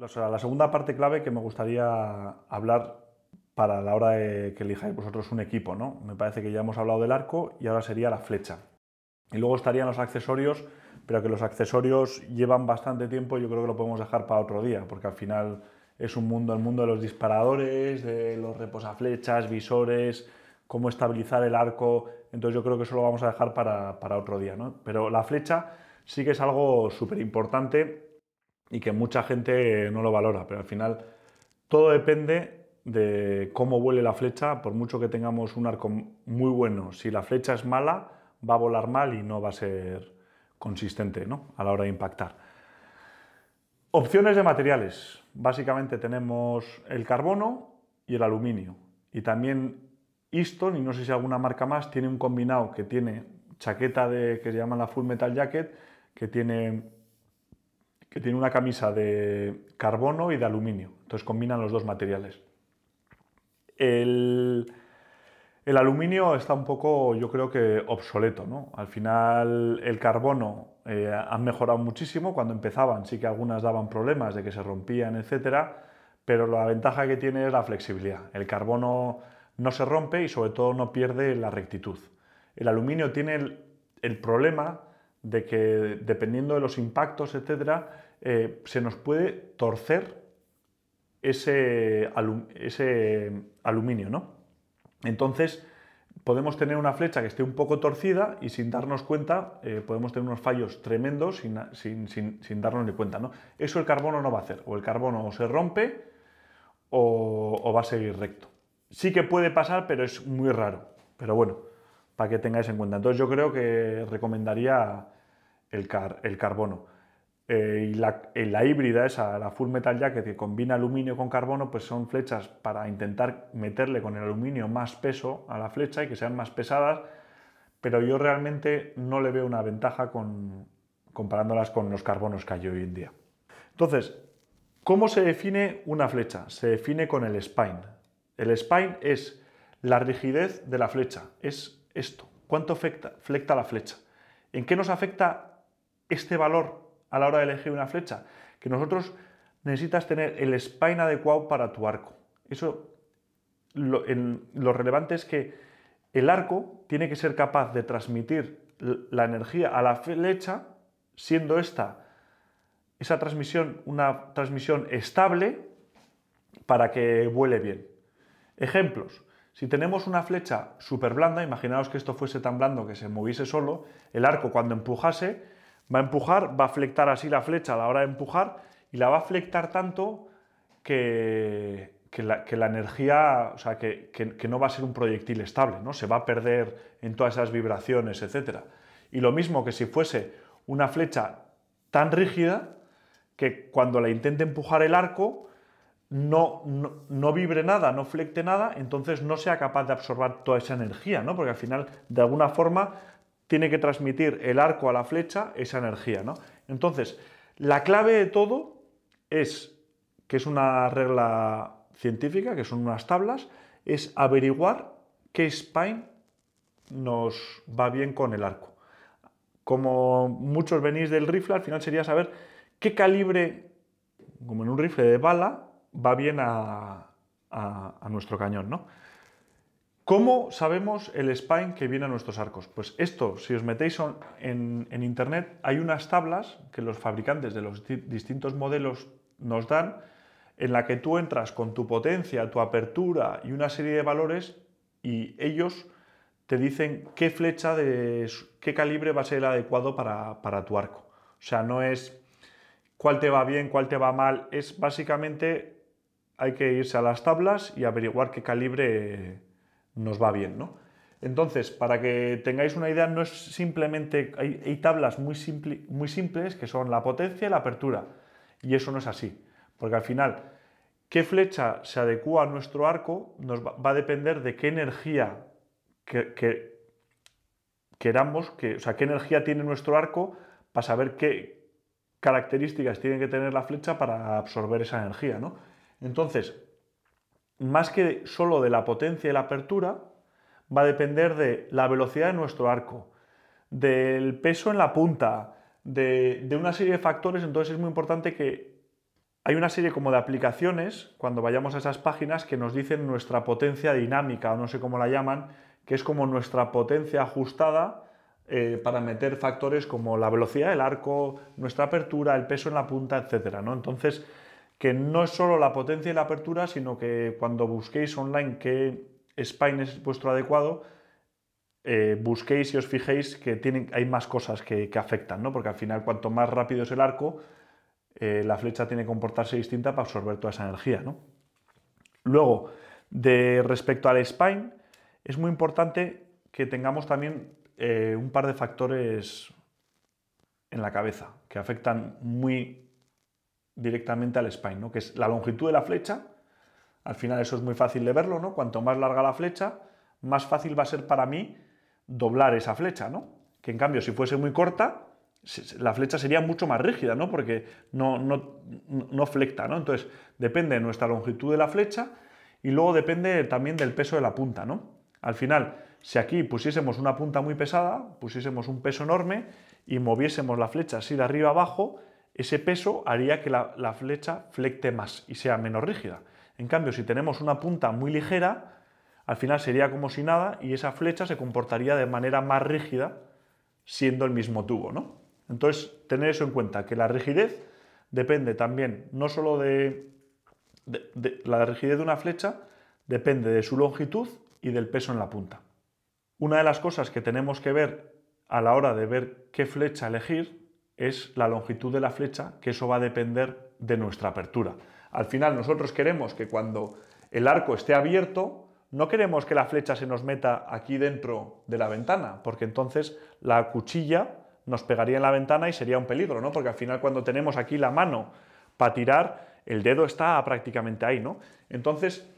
la segunda parte clave que me gustaría hablar para la hora de que elijáis vosotros un equipo, ¿no? Me parece que ya hemos hablado del arco y ahora sería la flecha. Y luego estarían los accesorios, pero que los accesorios llevan bastante tiempo, yo creo que lo podemos dejar para otro día, porque al final es un mundo, el mundo de los disparadores, de los reposaflechas, visores, cómo estabilizar el arco, entonces yo creo que eso lo vamos a dejar para, para otro día, ¿no? Pero la flecha sí que es algo súper importante y que mucha gente no lo valora, pero al final todo depende de cómo vuele la flecha, por mucho que tengamos un arco muy bueno, si la flecha es mala, va a volar mal y no va a ser consistente ¿no? a la hora de impactar. Opciones de materiales. Básicamente tenemos el carbono y el aluminio. Y también Easton, y no sé si alguna marca más, tiene un combinado que tiene chaqueta de, que se llama la Full Metal Jacket, que tiene que tiene una camisa de carbono y de aluminio. Entonces combinan los dos materiales. El, aluminio está un poco, yo creo que obsoleto. ¿no? Al final el carbono eh, han mejorado muchísimo. Cuando empezaban sí que algunas daban problemas de que se rompían, etcétera, pero la ventaja que tiene es la flexibilidad. El carbono no se rompe y sobre todo no pierde la rectitud. El aluminio tiene el problema de que dependiendo de los impactos, etcétera, eh, se nos puede torcer ese, aluminio, ¿no? Entonces, podemos tener una flecha que esté un poco torcida y sin darnos cuenta eh, podemos tener unos fallos tremendos sin, sin, darnos ni cuenta. ¿no? Eso el carbono no va a hacer. O el carbono se rompe o, o, va a seguir recto. Sí que puede pasar, pero es muy raro. Pero bueno, para que tengáis en cuenta. Entonces yo creo que recomendaría el, el carbono. Eh, y la, híbrida esa, la Full Metal Jacket que combina aluminio con carbono, pues son flechas para intentar meterle con el aluminio más peso a la flecha y que sean más pesadas, pero yo realmente no le veo una ventaja con, comparándolas con los carbonos que hay hoy en día. Entonces, ¿cómo se define una flecha? Se define con el spine. El spine es la rigidez de la flecha, es esto, cuánto flecta la flecha. ¿En qué nos afecta este valor a la hora de elegir una flecha? Que nosotros necesitas tener el spine adecuado para tu arco. Eso, lo, lo relevante es que el arco tiene que ser capaz de transmitir la energía a la flecha, siendo esta, esa transmisión, una transmisión estable para que vuele bien. Ejemplos. Si tenemos una flecha súper blanda, imaginaos que esto fuese tan blando que se moviese solo, el arco cuando empujase va a empujar, va a flectar así la flecha a la hora de empujar y la va a flectar tanto que, la, energía, o sea, que, no va a ser un proyectil estable, ¿no? se va a perder en todas esas vibraciones, etc. Y lo mismo que si fuese una flecha tan rígida que cuando la intente empujar el arco, no, no, vibre nada, no flecte nada, entonces no sea capaz de absorber toda esa energía, ¿no? Porque al final, de alguna forma, tiene que transmitir el arco a la flecha esa energía, ¿no? Entonces, la clave de todo es, que es una regla científica, que son unas tablas, es averiguar qué spine nos va bien con el arco. Como muchos venís del rifle, al final sería saber qué calibre, como en un rifle de bala, va bien a, nuestro cañón, ¿no? ¿Cómo sabemos el spine que viene a nuestros arcos? Pues esto, si os metéis en, internet, hay unas tablas que los fabricantes de los distintos modelos nos dan, en la que tú entras con tu potencia, tu apertura y una serie de valores y ellos te dicen qué flecha de qué calibre va a ser el adecuado para, para tu arco. O sea, no es cuál te va bien, cuál te va mal, es básicamente hay que irse a las tablas y averiguar qué calibre nos va bien, ¿no? Entonces, para que tengáis una idea, no es simplemente, hay, tablas muy, muy simples que son la potencia y la apertura, y eso no es así, porque al final, qué flecha se adecua a nuestro arco nos va, a depender de qué energía que, queramos, que, o sea, qué energía tiene nuestro arco para saber qué características tiene que tener la flecha para absorber esa energía, ¿no? Entonces, más que solo de la potencia y la apertura, va a depender de la velocidad de nuestro arco, del peso en la punta, de, una serie de factores. Entonces es muy importante que hay una serie como de aplicaciones, cuando vayamos a esas páginas, que nos dicen nuestra potencia dinámica, o no sé cómo la llaman, que es como nuestra potencia ajustada eh, para meter factores como la velocidad del arco, nuestra apertura, el peso en la punta, etc. Entonces, que no es solo la potencia y la apertura, sino que cuando busquéis online qué spine es vuestro adecuado, eh, busquéis y os fijéis que hay más cosas que, afectan, ¿no? porque al final cuanto más rápido es el arco, eh, la flecha tiene que comportarse distinta para absorber toda esa energía. ¿no? Luego, de respecto al spine, es muy importante que tengamos también eh, un par de factores en la cabeza que afectan muy directamente al spine, ¿no? que es la longitud de la flecha. Al final eso es muy fácil de verlo, ¿no? Cuanto más larga la flecha, más fácil va a ser para mí doblar esa flecha, ¿no? Que en cambio, si fuese muy corta, la flecha sería mucho más rígida, ¿no? Porque no, no, no flecta, ¿no? Entonces, depende de nuestra longitud de la flecha y luego depende también del peso de la punta, ¿no? Al final, si aquí pusiésemos una punta muy pesada, pusiésemos un peso enorme y moviésemos la flecha así de arriba abajo, ese peso haría que la, flecha flecte más y sea menos rígida. En cambio, si tenemos una punta muy ligera, al final sería como si nada y esa flecha se comportaría de manera más rígida siendo el mismo tubo, ¿no? Entonces, tener eso en cuenta, que la rigidez depende también no solo de, la rigidez de una flecha, depende de su longitud y del peso en la punta. Una de las cosas que tenemos que ver a la hora de ver qué flecha elegir es la longitud de la flecha, que eso va a depender de nuestra apertura. Al final nosotros queremos que cuando el arco esté abierto, no queremos que la flecha se nos meta aquí dentro de la ventana, porque entonces la cuchilla nos pegaría en la ventana y sería un peligro, ¿no? Porque al final cuando tenemos aquí la mano para tirar, el dedo está prácticamente ahí, ¿no? Entonces,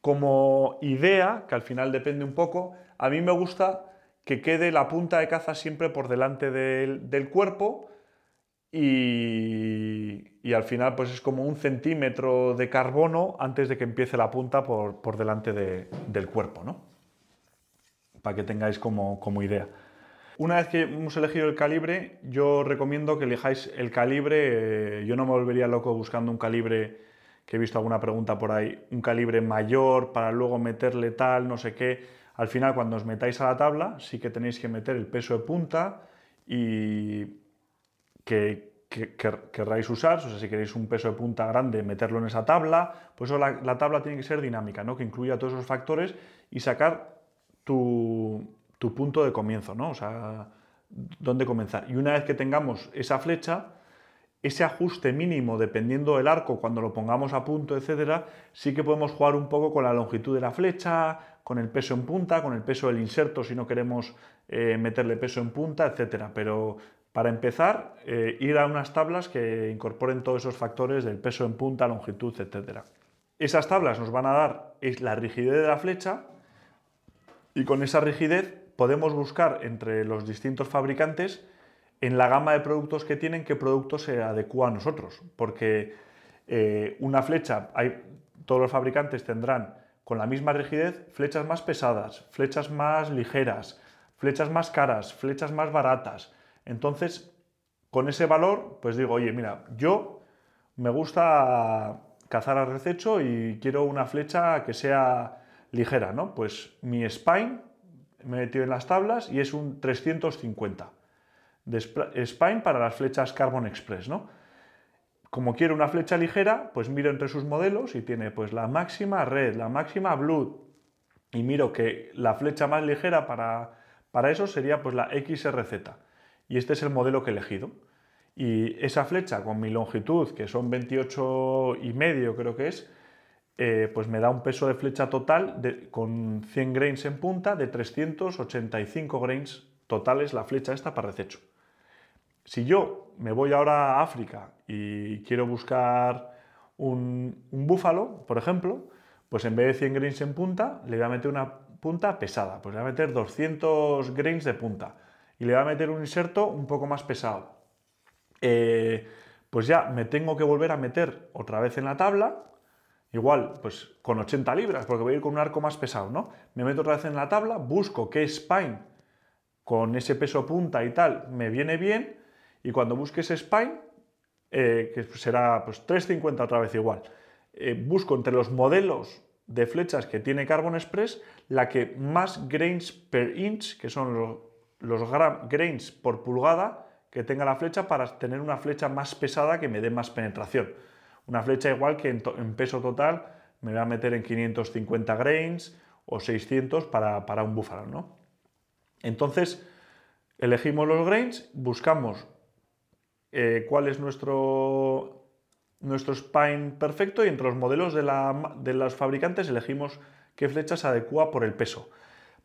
como idea, que al final depende un poco, a mí me gusta que quede la punta de caza siempre por delante del, cuerpo y, al final pues es como un centímetro de carbono antes de que empiece la punta por, delante del cuerpo, ¿no? Para que tengáis como, como idea. Una vez que hemos elegido el calibre, yo recomiendo que elijáis el calibre. Yo no me volvería loco buscando un calibre que he visto alguna pregunta por ahí, un calibre mayor para luego meterle tal, no sé qué. Al final, cuando os metáis a la tabla, sí que tenéis que meter el peso de punta y que, querráis usar, o sea, si queréis un peso de punta grande, meterlo en esa tabla, pues la, tabla tiene que ser dinámica, ¿no? que incluya todos esos factores y sacar tu, tu punto de comienzo, ¿no? o sea, dónde comenzar. Y una vez que tengamos esa flecha, ese ajuste mínimo, dependiendo del arco, cuando lo pongamos a punto, etcétera, sí que podemos jugar un poco con la longitud de la flecha, con el peso en punta, con el peso del inserto si no queremos eh, meterle peso en punta, etcétera. Pero para empezar, eh, ir a unas tablas que incorporen todos esos factores del peso en punta, longitud, etcétera. Esas tablas nos van a dar la rigidez de la flecha y con esa rigidez podemos buscar entre los distintos fabricantes en la gama de productos que tienen, qué producto se adecua a nosotros. Porque eh, una flecha, todos los fabricantes tendrán con la misma rigidez flechas más pesadas, flechas más ligeras, flechas más caras, flechas más baratas. Entonces, con ese valor, pues digo, oye, mira, yo me gusta cazar a rececho y quiero una flecha que sea ligera, ¿no? Pues mi spine me he metido en las tablas y es un 350 de spine para las flechas Carbon Express, ¿no? Como quiero una flecha ligera, pues miro entre sus modelos y tiene pues la máxima red, la máxima blue y miro que la flecha más ligera para, para eso sería pues la XRZ y este es el modelo que he elegido. Y esa flecha con mi longitud, que son 28 y medio creo que es, eh, pues me da un peso de flecha total de, con 100 grains en punta de 385 grains totales la flecha esta para rececho. Si yo me voy ahora a África y quiero buscar un, búfalo, por ejemplo, pues en vez de 100 grains en punta, le voy a meter una punta pesada, pues le voy a meter 200 grains de punta y le voy a meter un inserto un poco más pesado. Eh, pues ya me tengo que volver a meter otra vez en la tabla, igual, pues con 80 libras, porque voy a ir con un arco más pesado, ¿no? Me meto otra vez en la tabla, busco qué spine con ese peso punta y tal me viene bien y cuando busque ese spine, eh, que será pues 3,50 otra vez igual. Eh, busco entre los modelos de flechas que tiene Carbon Express la que más grains per inch, que son los, los grains por pulgada, que tenga la flecha para tener una flecha más pesada que me dé más penetración. Una flecha igual que en, peso total me va a meter en 550 grains o 600 para, para un búfalo, ¿no? Entonces, elegimos los grains, buscamos eh, cuál es nuestro, nuestro spine perfecto y entre los modelos de, la, de los fabricantes elegimos qué flecha se adecua por el peso.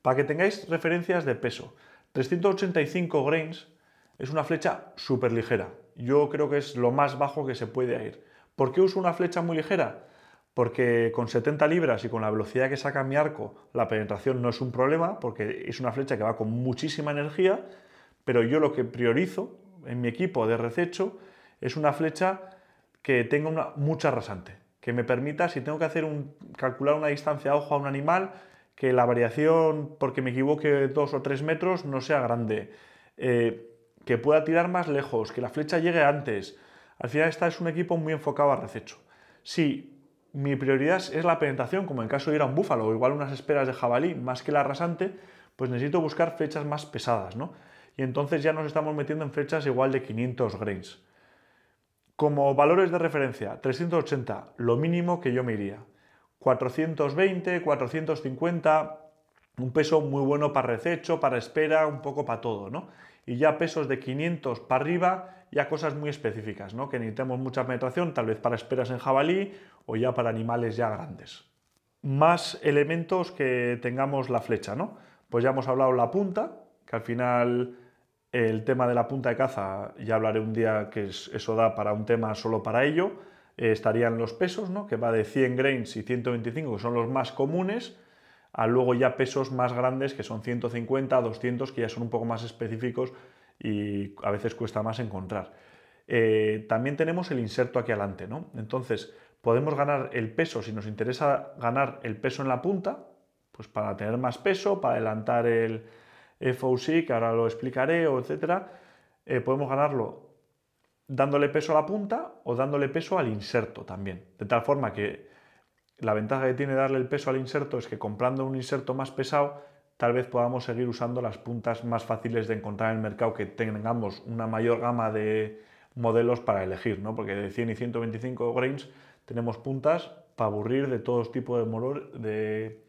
Para que tengáis referencias de peso, 385 grains es una flecha súper ligera. Yo creo que es lo más bajo que se puede ir. ¿Por qué uso una flecha muy ligera? Porque con 70 libras y con la velocidad que saca mi arco, la penetración no es un problema, porque es una flecha que va con muchísima energía, pero yo lo que priorizo en mi equipo de rececho es una flecha que tenga mucha rasante, que me permita, si tengo que hacer un, calcular una distancia a ojo a un animal, que la variación, porque me equivoque dos o tres metros, no sea grande, eh, que pueda tirar más lejos, que la flecha llegue antes. Al final, esta es un equipo muy enfocado a rececho. Si mi prioridad es la penetración, como en caso de ir a un búfalo o igual unas esperas de jabalí, más que la rasante, pues necesito buscar flechas más pesadas, ¿no? y entonces ya nos estamos metiendo en flechas igual de 500 grains. Como valores de referencia, 380, lo mínimo que yo me iría. 420, 450, un peso muy bueno para rececho, para espera, un poco para todo, ¿no? Y ya pesos de 500 para arriba, ya cosas muy específicas, ¿no? Que necesitemos mucha penetración, tal vez para esperas en jabalí o ya para animales ya grandes. Más elementos que tengamos la flecha, ¿no? Pues ya hemos hablado la punta, que al final el tema de la punta de caza, ya hablaré un día que eso da para un tema solo para ello. Eh, estarían los pesos, ¿no? que va de 100 grains y 125, que son los más comunes, a luego ya pesos más grandes, que son 150, 200, que ya son un poco más específicos y a veces cuesta más encontrar. Eh, también tenemos el inserto aquí adelante, ¿no? Entonces, podemos ganar el peso, si nos interesa ganar el peso en la punta, pues para tener más peso, para adelantar el, FOC, que ahora lo explicaré, o etcétera, eh, podemos ganarlo dándole peso a la punta o dándole peso al inserto también. De tal forma que la ventaja que tiene darle el peso al inserto es que comprando un inserto más pesado, tal vez podamos seguir usando las puntas más fáciles de encontrar en el mercado, que tengamos una mayor gama de modelos para elegir, ¿no? porque de 100 y 125 grains tenemos puntas para aburrir de todos tipos de,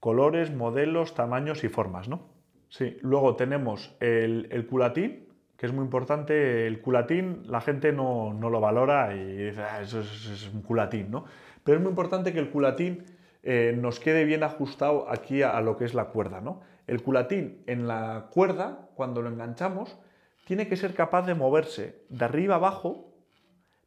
colores, modelos, tamaños y formas. ¿no? Sí, luego tenemos el, culatín, que es muy importante. El culatín la gente no, lo valora y dice, ah, eso es, un culatín, ¿no? Pero es muy importante que el culatín eh, nos quede bien ajustado aquí a, lo que es la cuerda, ¿no? El culatín en la cuerda, cuando lo enganchamos, tiene que ser capaz de moverse de arriba a abajo,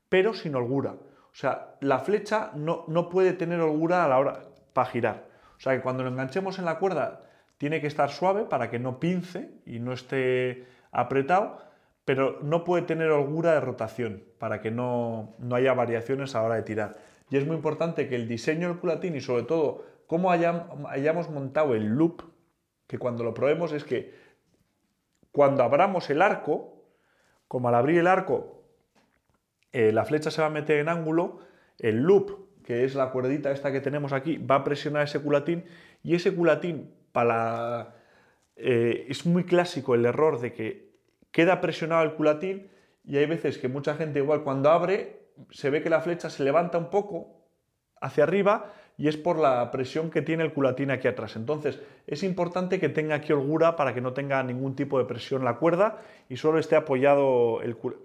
pero sin holgura. O sea, la flecha no, no puede tener holgura a la hora para girar. O sea, que cuando lo enganchemos en la cuerda tiene que estar suave para que no pince y no esté apretado, pero no puede tener holgura de rotación para que no, haya variaciones a la hora de tirar. Y es muy importante que el diseño del culatín y sobre todo cómo hayamos montado el loop, que cuando lo probemos es que cuando abramos el arco, como al abrir el arco eh, la flecha se va a meter en ángulo, el loop, que es la cuerdita esta que tenemos aquí, va a presionar ese culatín y ese culatín para... Eh, es muy clásico el error de que queda presionado el culatín y hay veces que mucha gente igual cuando abre se ve que la flecha se levanta un poco hacia arriba y es por la presión que tiene el culatín aquí atrás. Entonces es importante que tenga aquí holgura para que no tenga ningún tipo de presión la cuerda y solo esté apoyado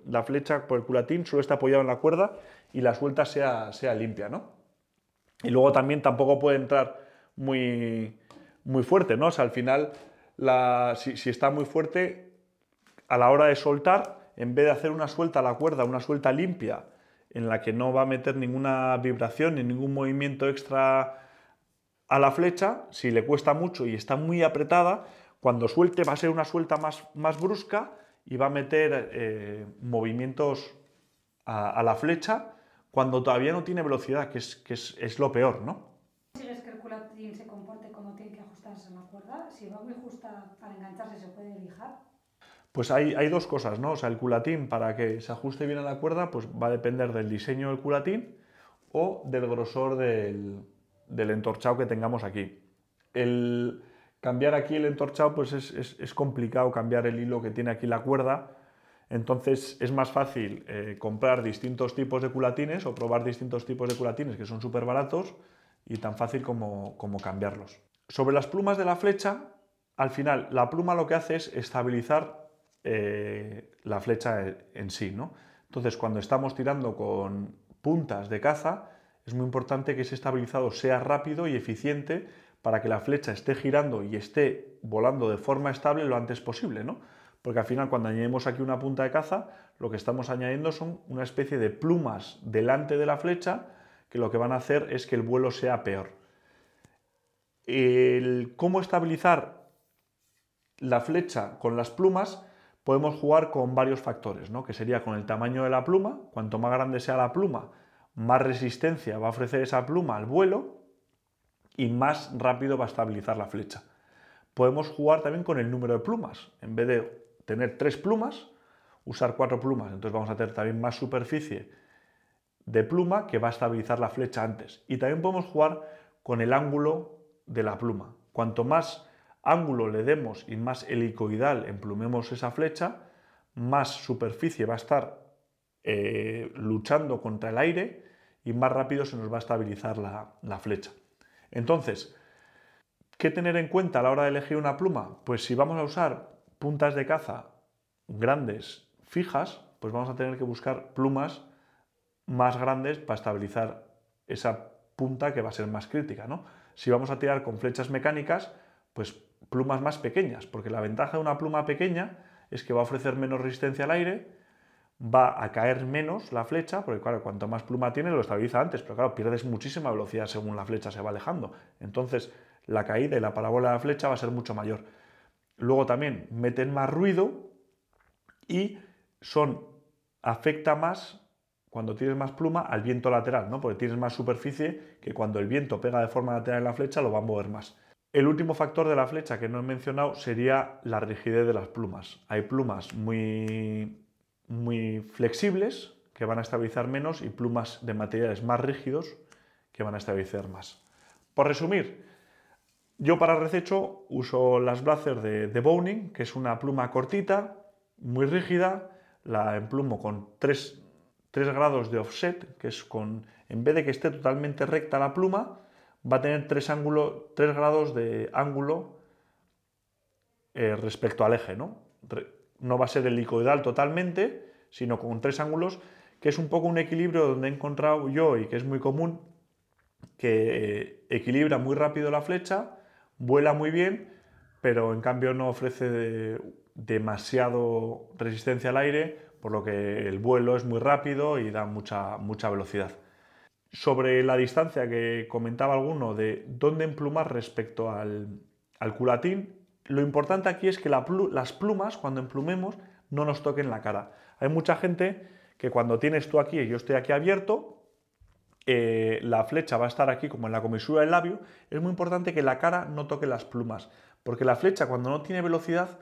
la flecha por el culatín, solo esté apoyado en la cuerda y la suelta sea, sea limpia. ¿no? Y luego también tampoco puede entrar muy, muy fuerte, ¿no? O sea, al final, si, está muy fuerte, a la hora de soltar, en vez de hacer una suelta a la cuerda, una suelta limpia, en la que no va a meter ninguna vibración ni ningún movimiento extra a la flecha, si le cuesta mucho y está muy apretada, cuando suelte va a ser una suelta más, más brusca y va a meter eh, movimientos a, la flecha cuando todavía no tiene velocidad, que es, que es, es lo peor, ¿no? se Si va muy justa al engancharse, ¿se puede lijar? Pues hay, dos cosas, ¿no? O sea, el culatín para que se ajuste bien a la cuerda, pues va a depender del diseño del culatín o del grosor del, del entorchado que tengamos aquí. El cambiar aquí el entorchado, pues es, complicado cambiar el hilo que tiene aquí la cuerda. Entonces es más fácil eh, comprar distintos tipos de culatines o probar distintos tipos de culatines que son súper baratos y tan fácil como cambiarlos. Sobre las plumas de la flecha, al final la pluma lo que hace es estabilizar eh, la flecha en sí. ¿no? Entonces cuando estamos tirando con puntas de caza, es muy importante que ese estabilizado sea rápido y eficiente para que la flecha esté girando y esté volando de forma estable lo antes posible, ¿no? Porque al final cuando añadimos aquí una punta de caza, lo que estamos añadiendo son una especie de plumas delante de la flecha que lo que van a hacer es que el vuelo sea peor. El cómo estabilizar la flecha con las plumas podemos jugar con varios factores, ¿no? que sería con el tamaño de la pluma, cuanto más grande sea la pluma, más resistencia va a ofrecer esa pluma al vuelo y más rápido va a estabilizar la flecha. Podemos jugar también con el número de plumas. En vez de tener tres plumas, usar cuatro plumas. Entonces vamos a tener también más superficie de pluma que va a estabilizar la flecha antes. Y también podemos jugar con el ángulo de la pluma. Cuanto más ángulo le demos y más helicoidal emplumemos esa flecha, más superficie va a estar eh, luchando contra el aire y más rápido se nos va a estabilizar la, flecha. Entonces, ¿qué tener en cuenta a la hora de elegir una pluma? Pues si vamos a usar puntas de caza grandes, fijas, pues vamos a tener que buscar plumas más grandes para estabilizar esa punta que va a ser más crítica. ¿no? Si vamos a tirar con flechas mecánicas, pues plumas más pequeñas, porque la ventaja de una pluma pequeña es que va a ofrecer menos resistencia al aire, va a caer menos la flecha, porque claro, cuanto más pluma tiene lo estabiliza antes, pero claro, pierdes muchísima velocidad según la flecha se va alejando. Entonces, la caída y la parábola de la flecha va a ser mucho mayor. Luego también meten más ruido y son afecta más cuando tienes más pluma al viento lateral, ¿no? Porque tienes más superficie que cuando el viento pega de forma lateral en la flecha lo va a mover más. El último factor de la flecha que no he mencionado sería la rigidez de las plumas. Hay plumas muy muy flexibles que van a estabilizar menos y plumas de materiales más rígidos que van a estabilizar más. Por resumir, yo para rececho uso las Blazer de, de Boning, que es una pluma cortita, muy rígida, la emplumo con 3, grados de offset, que es con, en vez de que esté totalmente recta la pluma, va a tener 3, grados de ángulo eh, respecto al eje, ¿no? no va a ser helicoidal totalmente, sino con tres ángulos, que es un poco un equilibrio donde he encontrado yo y que es muy común, que eh, equilibra muy rápido la flecha, vuela muy bien, pero en cambio no ofrece demasiado resistencia al aire, por lo que el vuelo es muy rápido y da mucha, mucha velocidad. Sobre la distancia que comentaba alguno de dónde emplumar respecto al, al culatín, lo importante aquí es que las plumas, cuando emplumemos, no nos toquen la cara. Hay mucha gente que cuando tienes tú aquí y yo estoy aquí abierto, eh, la flecha va a estar aquí como en la comisura del labio. Es muy importante que la cara no toque las plumas, porque la flecha cuando no tiene velocidad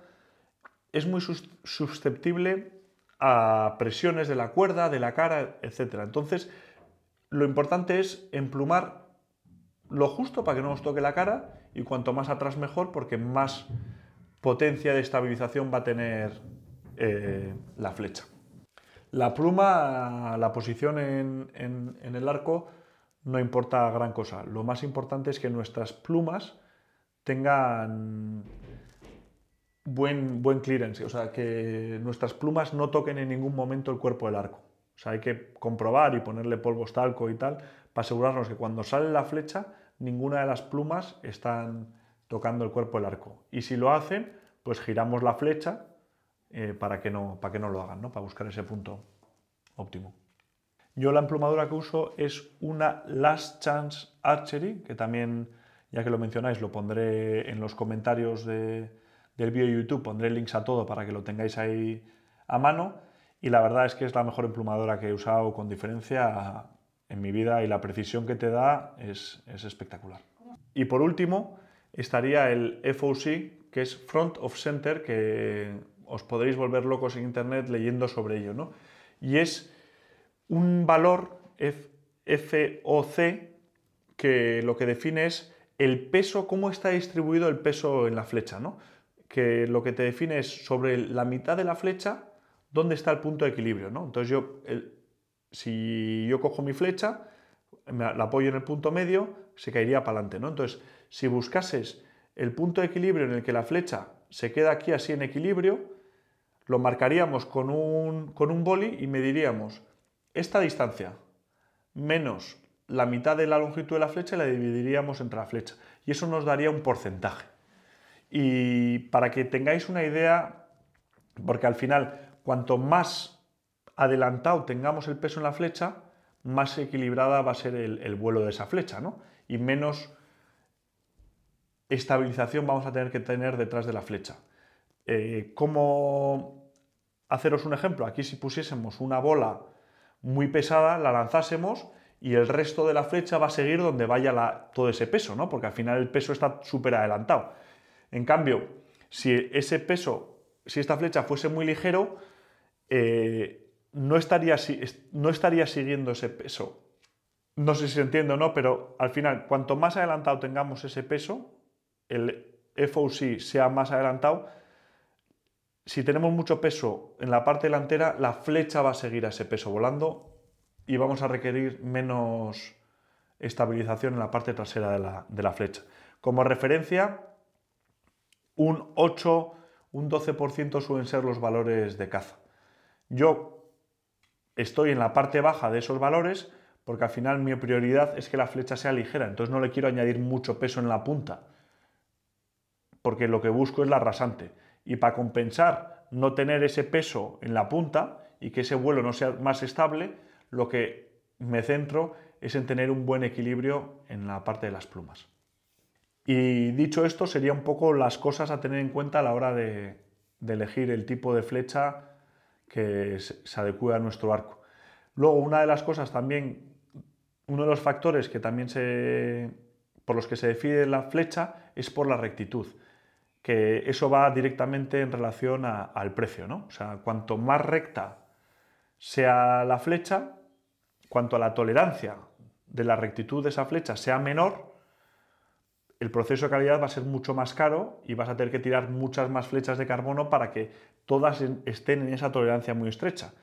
es muy susceptible a presiones de la cuerda, de la cara, etc. Entonces, lo importante es emplumar lo justo para que no nos toque la cara y cuanto más atrás mejor porque más potencia de estabilización va a tener eh, la flecha. La pluma, la posición en, el arco no importa gran cosa. Lo más importante es que nuestras plumas tengan buen, buen clearance, o sea, que nuestras plumas no toquen en ningún momento el cuerpo del arco. O sea, hay que comprobar y ponerle polvos talco y tal para asegurarnos que cuando sale la flecha ninguna de las plumas están tocando el cuerpo del arco. Y si lo hacen, pues giramos la flecha eh, para, que no, para que no lo hagan, ¿no? para buscar ese punto óptimo. Yo la emplumadura que uso es una Last Chance Archery, que también, ya que lo mencionáis, lo pondré en los comentarios del vídeo de YouTube, pondré links a todo para que lo tengáis ahí a mano. Y la verdad es que es la mejor emplumadora que he usado con diferencia en mi vida y la precisión que te da es, espectacular. Y por último estaría el FOC, que es Front of Center, que os podréis volver locos en internet leyendo sobre ello, ¿no? Y es un valor FOC que lo que define es el peso, cómo está distribuido el peso en la flecha, ¿no? Que lo que te define es sobre la mitad de la flecha dónde está el punto de equilibrio, ¿no? Entonces yo, si yo cojo mi flecha, la apoyo en el punto medio, se caería para adelante, ¿no? Entonces, si buscases el punto de equilibrio en el que la flecha se queda aquí así en equilibrio, lo marcaríamos con un, con un boli y mediríamos esta distancia menos la mitad de la longitud de la flecha y la dividiríamos entre la flecha. Y eso nos daría un porcentaje. Y para que tengáis una idea, porque al final, cuanto más adelantado tengamos el peso en la flecha, más equilibrada va a ser el, vuelo de esa flecha, ¿no? Y menos estabilización vamos a tener que tener detrás de la flecha. Eh, ¿Cómo haceros un ejemplo? Aquí si pusiésemos una bola muy pesada, la lanzásemos y el resto de la flecha va a seguir donde vaya todo ese peso, ¿no? Porque al final el peso está súper adelantado. En cambio, si ese peso, si esta flecha fuese muy ligero, eh, no, estaría, siguiendo ese peso. No sé si se entiende o no, pero al final, cuanto más adelantado tengamos ese peso, el FOC sea más adelantado, si tenemos mucho peso en la parte delantera, la flecha va a seguir a ese peso volando y vamos a requerir menos estabilización en la parte trasera de la flecha. Como referencia, un 8, un 12% suelen ser los valores de caza. Yo estoy en la parte baja de esos valores porque al final mi prioridad es que la flecha sea ligera, entonces no le quiero añadir mucho peso en la punta, porque lo que busco es la rasante. Y para compensar no tener ese peso en la punta y que ese vuelo no sea más estable, lo que me centro es en tener un buen equilibrio en la parte de las plumas. Y dicho esto, serían un poco las cosas a tener en cuenta a la hora de, elegir el tipo de flecha que se adecue a nuestro arco. Luego, una de las cosas también, uno de los factores que también se, por los que se define la flecha es por la rectitud que eso va directamente en relación al precio, ¿no? O sea, cuanto más recta sea la flecha, cuanto a la tolerancia de la rectitud de esa flecha sea menor, el proceso de calidad va a ser mucho más caro y vas a tener que tirar muchas más flechas de carbono para que todas estén en esa tolerancia muy estrecha.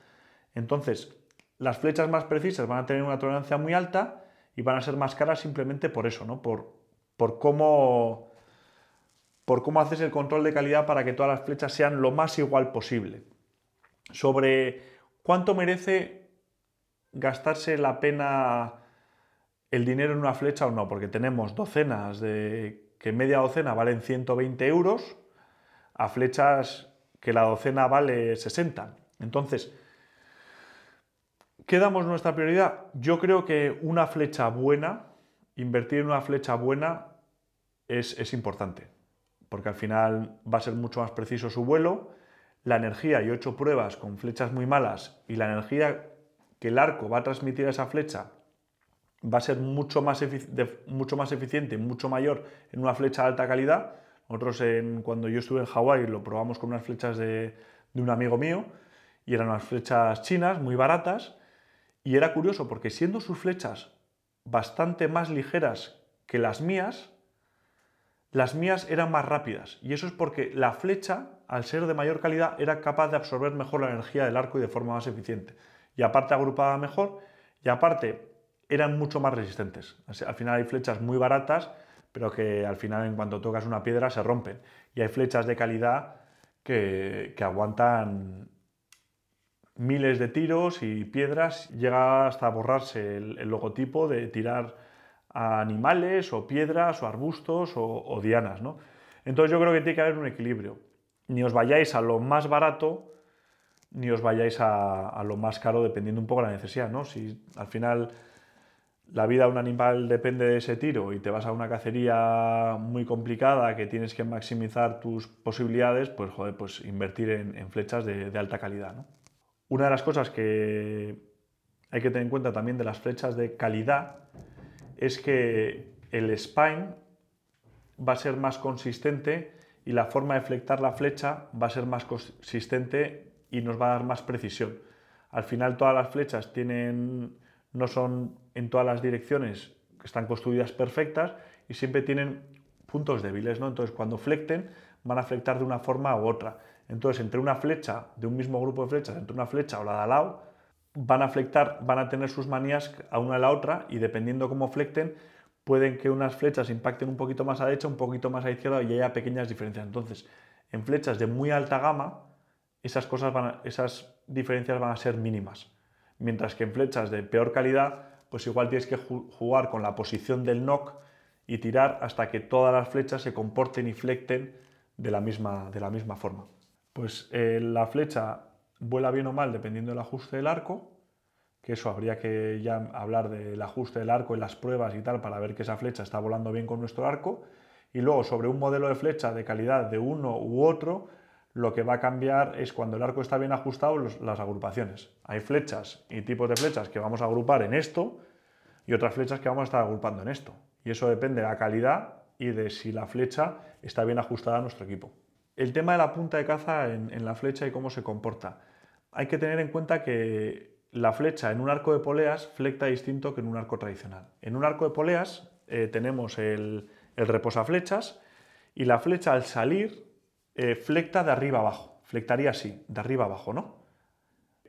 Entonces, las flechas más precisas van a tener una tolerancia muy alta y van a ser más caras simplemente por eso, ¿no? Por, por cómo por cómo haces el control de calidad para que todas las flechas sean lo más igual posible. Sobre cuánto merece gastarse la pena el dinero en una flecha o no, porque tenemos docenas de que media docena valen 120 euros a flechas que la docena vale 60. Entonces, ¿qué damos nuestra prioridad? Yo creo que una flecha buena, invertir en una flecha buena es, es importante porque al final va a ser mucho más preciso su vuelo. La energía, yo he hecho pruebas con flechas muy malas y la energía que el arco va a transmitir a esa flecha va a ser mucho más, mucho más eficiente mucho mayor en una flecha de alta calidad. Nosotros en, cuando yo estuve en Hawái lo probamos con unas flechas de, de un amigo mío y eran unas flechas chinas muy baratas y era curioso porque siendo sus flechas bastante más ligeras que las mías, las mías eran más rápidas y eso es porque la flecha, al ser de mayor calidad, era capaz de absorber mejor la energía del arco y de forma más eficiente. Y aparte agrupaba mejor y aparte eran mucho más resistentes. Al final hay flechas muy baratas, pero que al final en cuanto tocas una piedra se rompen. Y hay flechas de calidad que, aguantan miles de tiros y piedras, llega hasta borrarse el logotipo de tirar a animales o piedras o arbustos o, dianas. ¿no? Entonces yo creo que tiene que haber un equilibrio. Ni os vayáis a lo más barato, ni os vayáis a, lo más caro, dependiendo un poco de la necesidad. ¿no? Si al final la vida de un animal depende de ese tiro y te vas a una cacería muy complicada que tienes que maximizar tus posibilidades, pues joder, pues invertir en, flechas de, alta calidad. Una de las cosas que hay que tener en cuenta también de las flechas de calidad es que el spine va a ser más consistente y la forma de flectar la flecha va a ser más consistente y nos va a dar más precisión. Al final todas las flechas tienen, no son en todas las direcciones, están construidas perfectas y siempre tienen puntos débiles, ¿no? Entonces cuando flecten van a flectar de una forma u otra. Entonces entre una flecha de un mismo grupo de flechas, entre una flecha o la de al lado, van a flectar, van a tener sus manías a una a la otra y dependiendo cómo flecten, pueden que unas flechas impacten un poquito más a derecha, un poquito más a izquierda y haya pequeñas diferencias. Entonces, en flechas de muy alta gama, esas, cosas esas diferencias van a ser mínimas. Mientras que en flechas de peor calidad, pues igual tienes que jugar con la posición del knock y tirar hasta que todas las flechas se comporten y flecten de la misma, de la misma forma. Pues eh, la flecha vuela bien o mal dependiendo del ajuste del arco, que eso habría que ya hablar del ajuste del arco y las pruebas y tal para ver que esa flecha está volando bien con nuestro arco. Y luego sobre un modelo de flecha de calidad de uno u otro, lo que va a cambiar es cuando el arco está bien ajustado las agrupaciones. Hay flechas y tipos de flechas que vamos a agrupar en esto y otras flechas que vamos a estar agrupando en esto. Y eso depende de la calidad y de si la flecha está bien ajustada a nuestro equipo. El tema de la punta de caza en la flecha y cómo se comporta. Hay que tener en cuenta que la flecha en un arco de poleas flecta distinto que en un arco tradicional. En un arco de poleas eh, tenemos el, el reposaflechas y la flecha al salir eh, flecta de arriba abajo. Flectaría así, de arriba abajo, ¿no?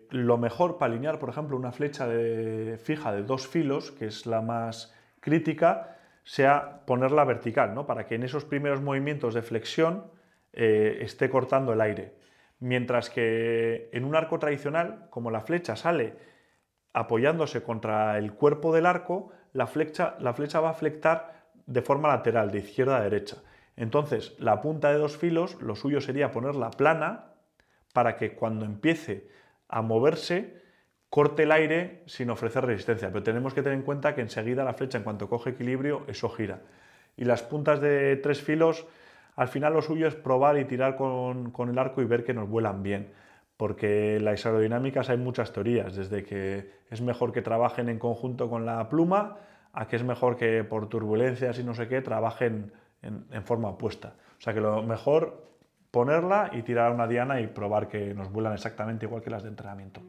Lo mejor para alinear, por ejemplo, una flecha de, fija de dos filos, que es la más crítica, sea ponerla vertical, ¿no? Para que en esos primeros movimientos de flexión eh, esté cortando el aire. Mientras que en un arco tradicional, como la flecha sale apoyándose contra el cuerpo del arco, la flecha, la flecha va a flectar de forma lateral, de izquierda a derecha. Entonces, la punta de dos filos, lo suyo sería ponerla plana para que cuando empiece a moverse, corte el aire sin ofrecer resistencia. Pero tenemos que tener en cuenta que enseguida la flecha, en cuanto coge equilibrio, eso gira. Y las puntas de tres filos, al final lo suyo es probar y tirar con, el arco y ver que nos vuelan bien, porque las aerodinámicas hay muchas teorías, desde que es mejor que trabajen en conjunto con la pluma, a que es mejor que por turbulencias y no sé qué trabajen en, forma opuesta. O sea que lo mejor ponerla y tirar una diana y probar que nos vuelan exactamente igual que las de entrenamiento.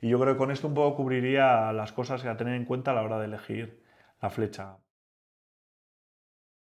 Y yo creo que con esto un poco cubriría las cosas a tener en cuenta a la hora de elegir la flecha.